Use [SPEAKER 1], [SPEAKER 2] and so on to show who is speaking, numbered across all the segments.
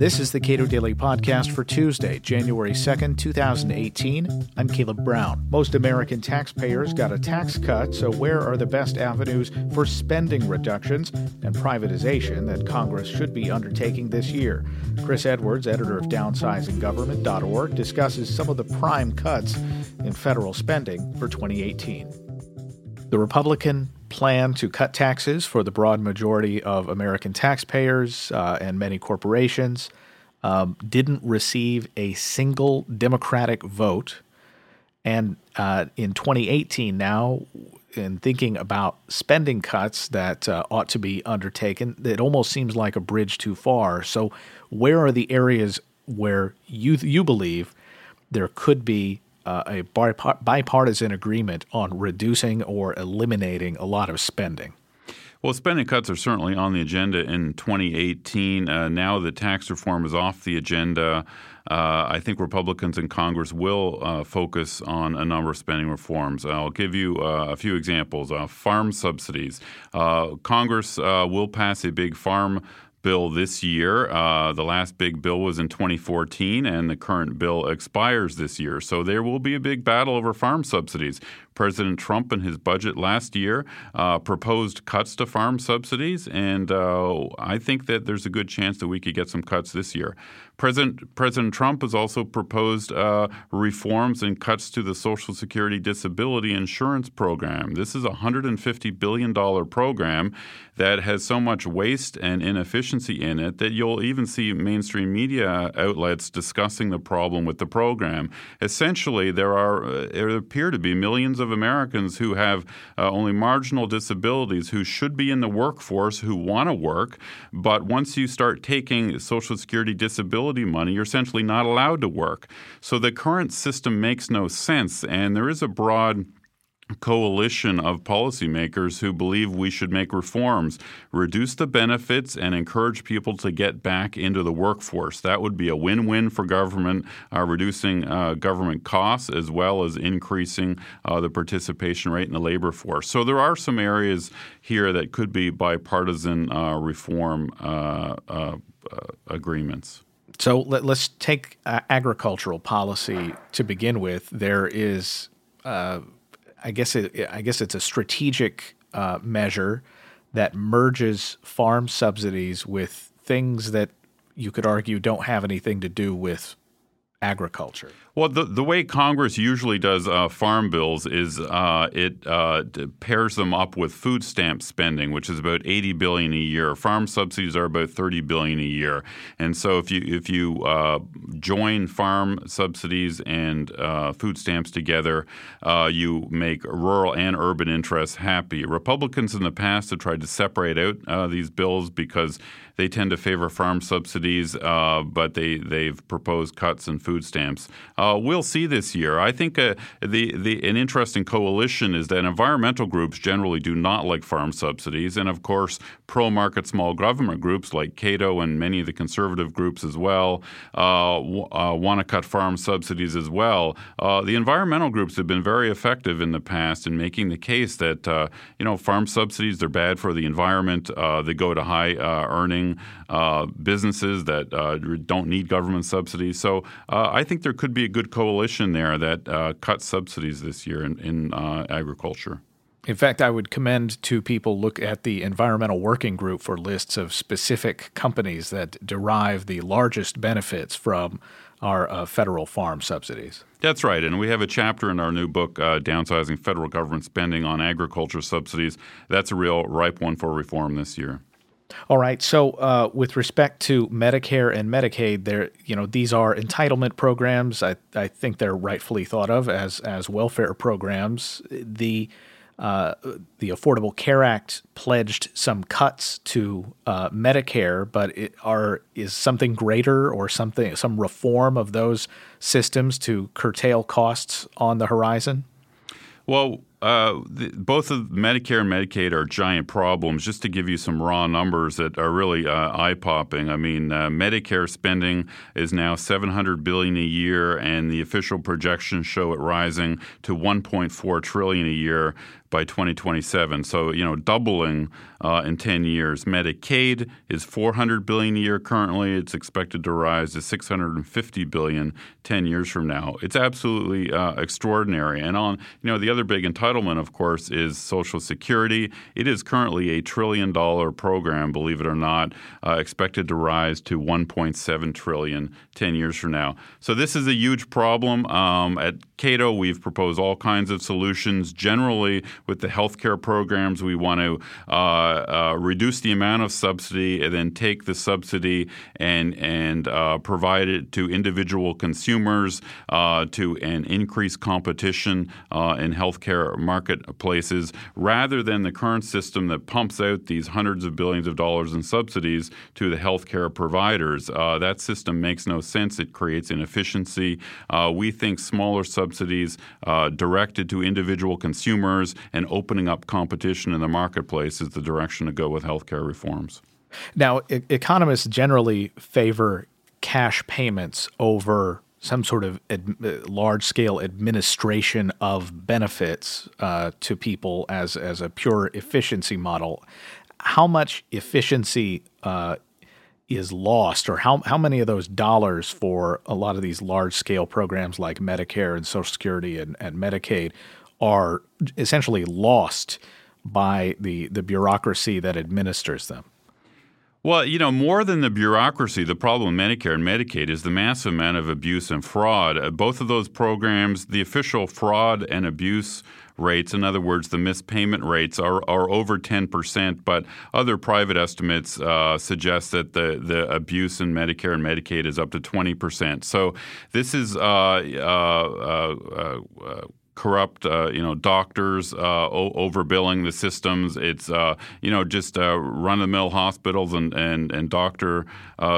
[SPEAKER 1] This is the Cato Daily Podcast for Tuesday, January 2nd, 2018. I'm Caleb Brown. Most American taxpayers got a tax cut, so where are the best avenues for spending reductions and privatization that Congress should be undertaking this year? Chris Edwards, editor of DownsizingGovernment.org, discusses some of the prime cuts in federal spending for 2018. The Republican plan to cut taxes for the broad majority of American taxpayers uh, and many corporations um, didn't receive a single Democratic vote. And uh, in 2018, now, in thinking about spending cuts that uh, ought to be undertaken, it almost seems like a bridge too far. So, where are the areas where you you believe there could be uh, a bipartisan agreement on reducing or eliminating a lot of spending?
[SPEAKER 2] Well, spending cuts are certainly on the agenda in 2018. Uh, now that tax reform is off the agenda, uh, I think Republicans in Congress will uh, focus on a number of spending reforms. I'll give you uh, a few examples. Uh, farm subsidies. Uh, Congress will pass a big farm bill this year. Uh, the last big bill was in 2014, and the current bill expires this year. So there will be a big battle over farm subsidies. President Trump, in his budget last year, uh, proposed cuts to farm subsidies, and uh, I think that there's a good chance that we could get some cuts this year. President President Trump has also proposed uh, reforms and cuts to the Social Security Disability Insurance Program. This is a 150 billion dollar program that has so much waste and inefficiency in it that you'll even see mainstream media outlets discussing the problem with the program. Essentially, there are uh, there appear to be millions of Americans who have uh, only marginal disabilities who should be in the workforce who want to work, but once you start taking Social Security disability money, you're essentially not allowed to work. So the current system makes no sense, and there is a broad coalition of policymakers who believe we should make reforms, reduce the benefits, and encourage people to get back into the workforce. That would be a win win for government, uh, reducing uh, government costs as well as increasing uh, the participation rate in the labor force. So there are some areas here that could be bipartisan uh, reform uh, uh, agreements.
[SPEAKER 1] So let, us take agricultural policy to begin with. There is I guess it, I guess it's a strategic uh, measure that merges farm subsidies with things that you could argue don't have anything to do with agriculture.
[SPEAKER 2] Well, the, the way Congress usually does uh, farm bills is uh, it uh, pairs them up with food stamp spending, which is about 80 billion a year. Farm subsidies are about 30 billion a year, and so if you if you uh, join farm subsidies and uh, food stamps together, uh, you make rural and urban interests happy. Republicans in the past have tried to separate out these bills because they tend to favor farm subsidies, but they they've proposed cuts in food stamps uh, we'll see this year. I think uh, the, the an interesting coalition is that environmental groups generally do not like farm subsidies, and of course, pro-market small government groups like Cato and many of the conservative groups as well uh, w- uh, want to cut farm subsidies as well. Uh, the environmental groups have been very effective in the past in making the case that you know farm subsidies they're bad for the environment. they go to high earning businesses that don't need government subsidies. So I think there could be good coalition there that uh, cut subsidies this year in, in uh, agriculture.
[SPEAKER 1] In fact, I would commend to people look at the Environmental Working Group for lists of specific companies that derive the largest benefits from our uh, federal farm subsidies.
[SPEAKER 2] That's right. And we have a chapter in our new book, uh, Downsizing Federal Government Spending on Agriculture Subsidies. That's a real ripe one for reform this year.
[SPEAKER 1] All right. So, uh, with respect to Medicare and Medicaid, there, you know, these are entitlement programs. I, I think they're rightfully thought of as as welfare programs. The uh, the Affordable Care Act pledged some cuts to uh, Medicare, but it are is something greater or something some reform of those systems to curtail costs on the horizon?
[SPEAKER 2] Well, uh, the, both of Medicare and Medicaid are giant problems. Just to give you some raw numbers that are really uh, eye popping. I mean, uh, Medicare spending is now 700 billion a year, and the official projections show it rising to 1.4 trillion a year by 2027. So, you know, doubling uh, in 10 years. Medicaid is 400 billion a year currently. It's expected to rise to 650 billion 10 years from now. It's absolutely uh, extraordinary. And on, you know, the other big entitlement, of course, is Social Security. It is currently a trillion dollar program, believe it or not, uh, expected to rise to 1.7 trillion 10 years from now. So this is a huge problem. Um, at Cato, we've proposed all kinds of solutions. Generally, with the healthcare programs, we want to uh, uh, reduce the amount of subsidy and then take the subsidy and and uh, provide it to individual consumers uh, to and increase competition uh, in healthcare marketplaces rather than the current system that pumps out these hundreds of billions of dollars in subsidies to the healthcare providers. That system makes no sense. It creates inefficiency. we think smaller subsidies directed to individual consumers and opening up competition in the marketplace is the direction to go with healthcare reforms.
[SPEAKER 1] Now, e- economists generally favor cash payments over some sort of ad- uh, large scale administration of benefits uh, to people as, as a pure efficiency model. How much efficiency uh, is lost, or how, how many of those dollars for a lot of these large scale programs like Medicare and Social Security and, and Medicaid are essentially lost by the, the bureaucracy that administers them?
[SPEAKER 2] Well, you know, more than the bureaucracy, the problem with Medicare and Medicaid is the massive amount of abuse and fraud. Uh, both of those programs, the official fraud and abuse rates, in other words, the missed payment rates, are, are over 10%, but other private estimates uh, suggest that the, the abuse in Medicare and Medicaid is up to 20%. So this is uh, uh, uh, uh corrupt, uh, you know, doctors uh, o- overbilling the systems. It's uh, you know just run-of-the-mill hospitals and and, and doctor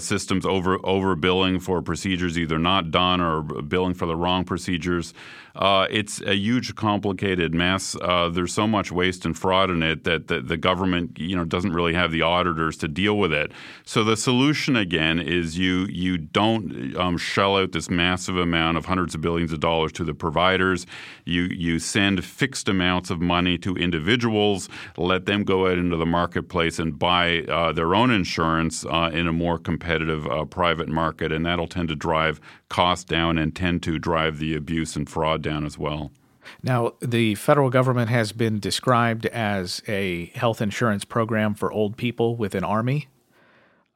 [SPEAKER 2] systems over overbilling for procedures either not done or billing for the wrong procedures. It's a huge, complicated mess. There's so much waste and fraud in it that the, the, government, you know, doesn't really have the auditors to deal with it. So the solution again is you you don't um, shell out this massive amount of hundreds of billions of dollars to the providers. You you send fixed amounts of money to individuals, let them go out into the marketplace and buy uh, their own insurance uh, in a more competitive uh, private market, and that'll tend to drive costs down and tend to drive the abuse and fraud down as well.
[SPEAKER 1] Now, the federal government has been described as a health insurance program for old people with an army.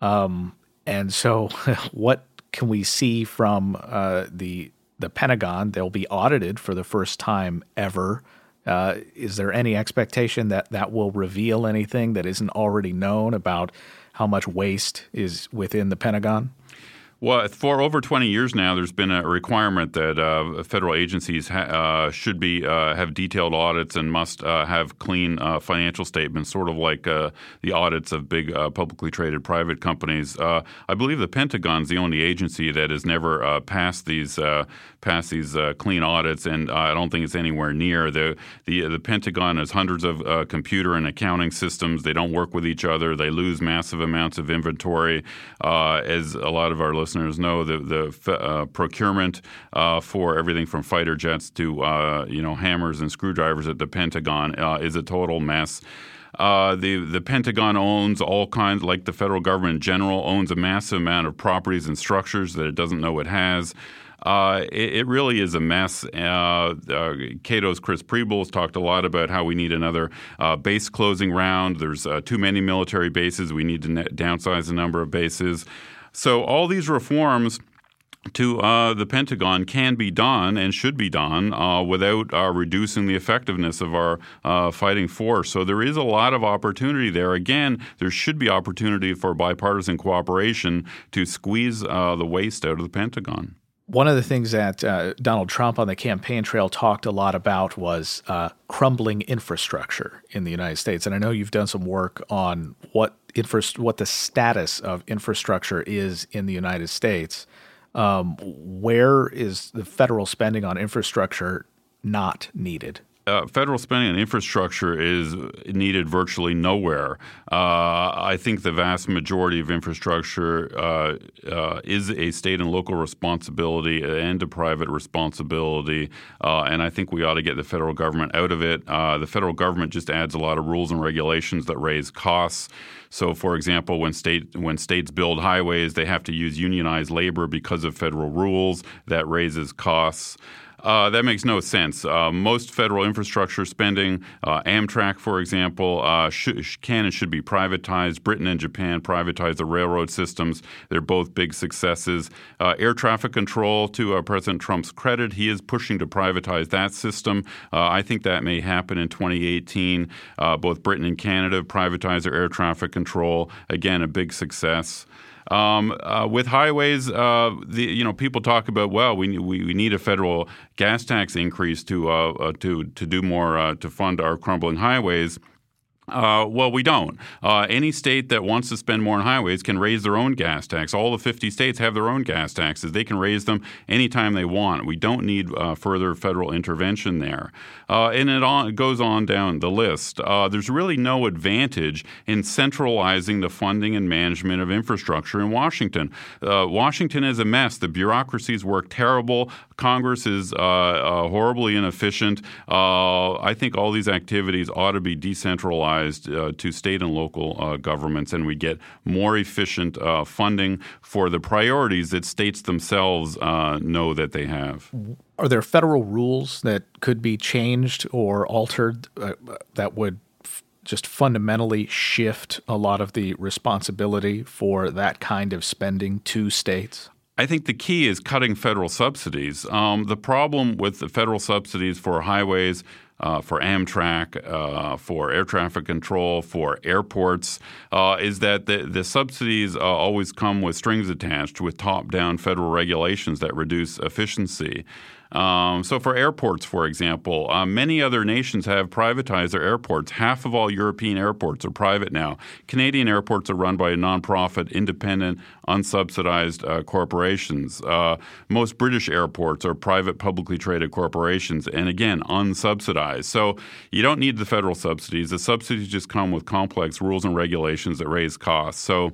[SPEAKER 1] Um, and so, what can we see from uh, the the Pentagon? They'll be audited for the first time ever. Uh, is there any expectation that that will reveal anything that isn't already known about how much waste is within the Pentagon?
[SPEAKER 2] Well, for over 20 years now, there's been a requirement that uh, federal agencies ha- uh, should be uh, have detailed audits and must uh, have clean uh, financial statements, sort of like uh, the audits of big publicly traded private companies. I believe the Pentagon's the only agency that has never passed these passed these clean audits, and I don't think it's anywhere near the the the Pentagon has hundreds of computer and accounting systems. They don't work with each other. They lose massive amounts of inventory, as a lot of our listeners listeners know, the the uh, procurement uh, for everything from fighter jets to uh, you know hammers and screwdrivers at the Pentagon uh, is a total mess. Uh, the the Pentagon owns all kinds, like the federal government in general, owns a massive amount of properties and structures that it doesn't know it has. Uh, it, it, really is a mess. Uh, uh, Cato's Chris Preble has talked a lot about how we need another uh, base closing round. There's uh, too many military bases. We need to downsize the number of bases. So all these reforms to uh, the Pentagon can be done and should be done uh, without uh, reducing the effectiveness of our uh, fighting force. So there is a lot of opportunity there. Again, there should be opportunity for bipartisan cooperation to squeeze uh, the waste out of the Pentagon.
[SPEAKER 1] One of the things that uh, Donald Trump on the campaign trail talked a lot about was crumbling infrastructure in the United States. And I know you've done some work on what infra- what the status of infrastructure is in the United States. Um, where is the federal spending on infrastructure not needed?
[SPEAKER 2] Uh, federal spending on infrastructure is needed virtually nowhere. Uh, I think the vast majority of infrastructure uh, uh is a state and local responsibility and a private responsibility, uh, and I think we ought to get the federal government out of it. Uh, the federal government just adds a lot of rules and regulations that raise costs. So, for example, when state when states build highways, they have to use unionized labor because of federal rules. That raises costs. Uh, that makes no sense. Uh, most federal infrastructure spending, uh, Amtrak, for example, uh, sh- can and should be privatized. Britain and Japan privatized the railroad systems. They're both big successes. Uh, air traffic control, to uh, President Trump's credit, he is pushing to privatize that system. I think that may happen in 2018. both Britain and Canada privatize their air traffic control. Again, a big success. Um, uh, with highways, uh, the, you know, people talk about well, we, we, we need a federal gas tax increase to uh, uh to to do more uh, to fund our crumbling highways. Uh, well, we don't. Uh, any state that wants to spend more on highways can raise their own gas tax. All the 50 states have their own gas taxes. They can raise them anytime they want. We don't need uh, further federal intervention there. Uh, and it, on, it, goes on down the list. Uh, there's really no advantage in centralizing the funding and management of infrastructure in Washington. Uh, Washington is a mess. The bureaucracies work terrible. Congress is horribly inefficient. I think all these activities ought to be decentralized uh, to state and local uh, governments, and we get more efficient uh, funding for the priorities that states themselves uh, know that they have.
[SPEAKER 1] Are there federal rules that could be changed or altered uh, that would f- just fundamentally shift a lot of the responsibility for that kind of spending to states?
[SPEAKER 2] I think the key is cutting federal subsidies. Um, the problem with the federal subsidies for highways, uh, for Amtrak, uh, for air traffic control, for airports, uh, is that the, the subsidies uh, always come with strings attached with top down federal regulations that reduce efficiency. Um, so, for airports, for example, uh, many other nations have privatized their airports. Half of all European airports are private now. Canadian airports are run by nonprofit, independent, unsubsidized uh, corporations. Uh, most British airports are private, publicly traded corporations, and again, unsubsidized. So, you don't need the federal subsidies. The subsidies just come with complex rules and regulations that raise costs. So,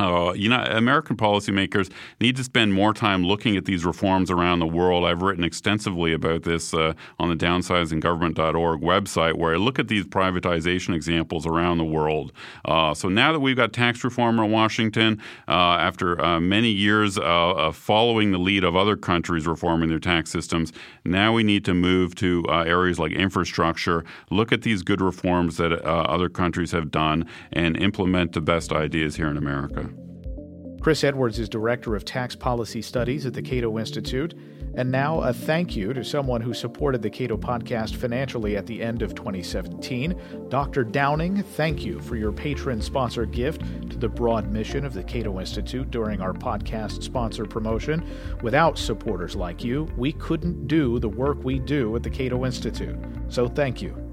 [SPEAKER 2] uh, you know, American policymakers need to spend more time looking at these reforms around the world. I've written extensively about this uh, on the downsizinggovernment.org website, where I look at these privatization examples around the world. Uh, so now that we've got tax reform in Washington, uh, after uh, many years uh, of following the lead of other countries reforming their tax systems, now we need to move to areas like infrastructure, look at these good reforms that other countries have done, and implement the best ideas here in America.
[SPEAKER 1] Chris Edwards is Director of Tax Policy Studies at the Cato Institute. And now, a thank you to someone who supported the Cato podcast financially at the end of 2017. Dr. Downing, thank you for your patron sponsor gift to the broad mission of the Cato Institute during our podcast sponsor promotion. Without supporters like you, we couldn't do the work we do at the Cato Institute. So, thank you.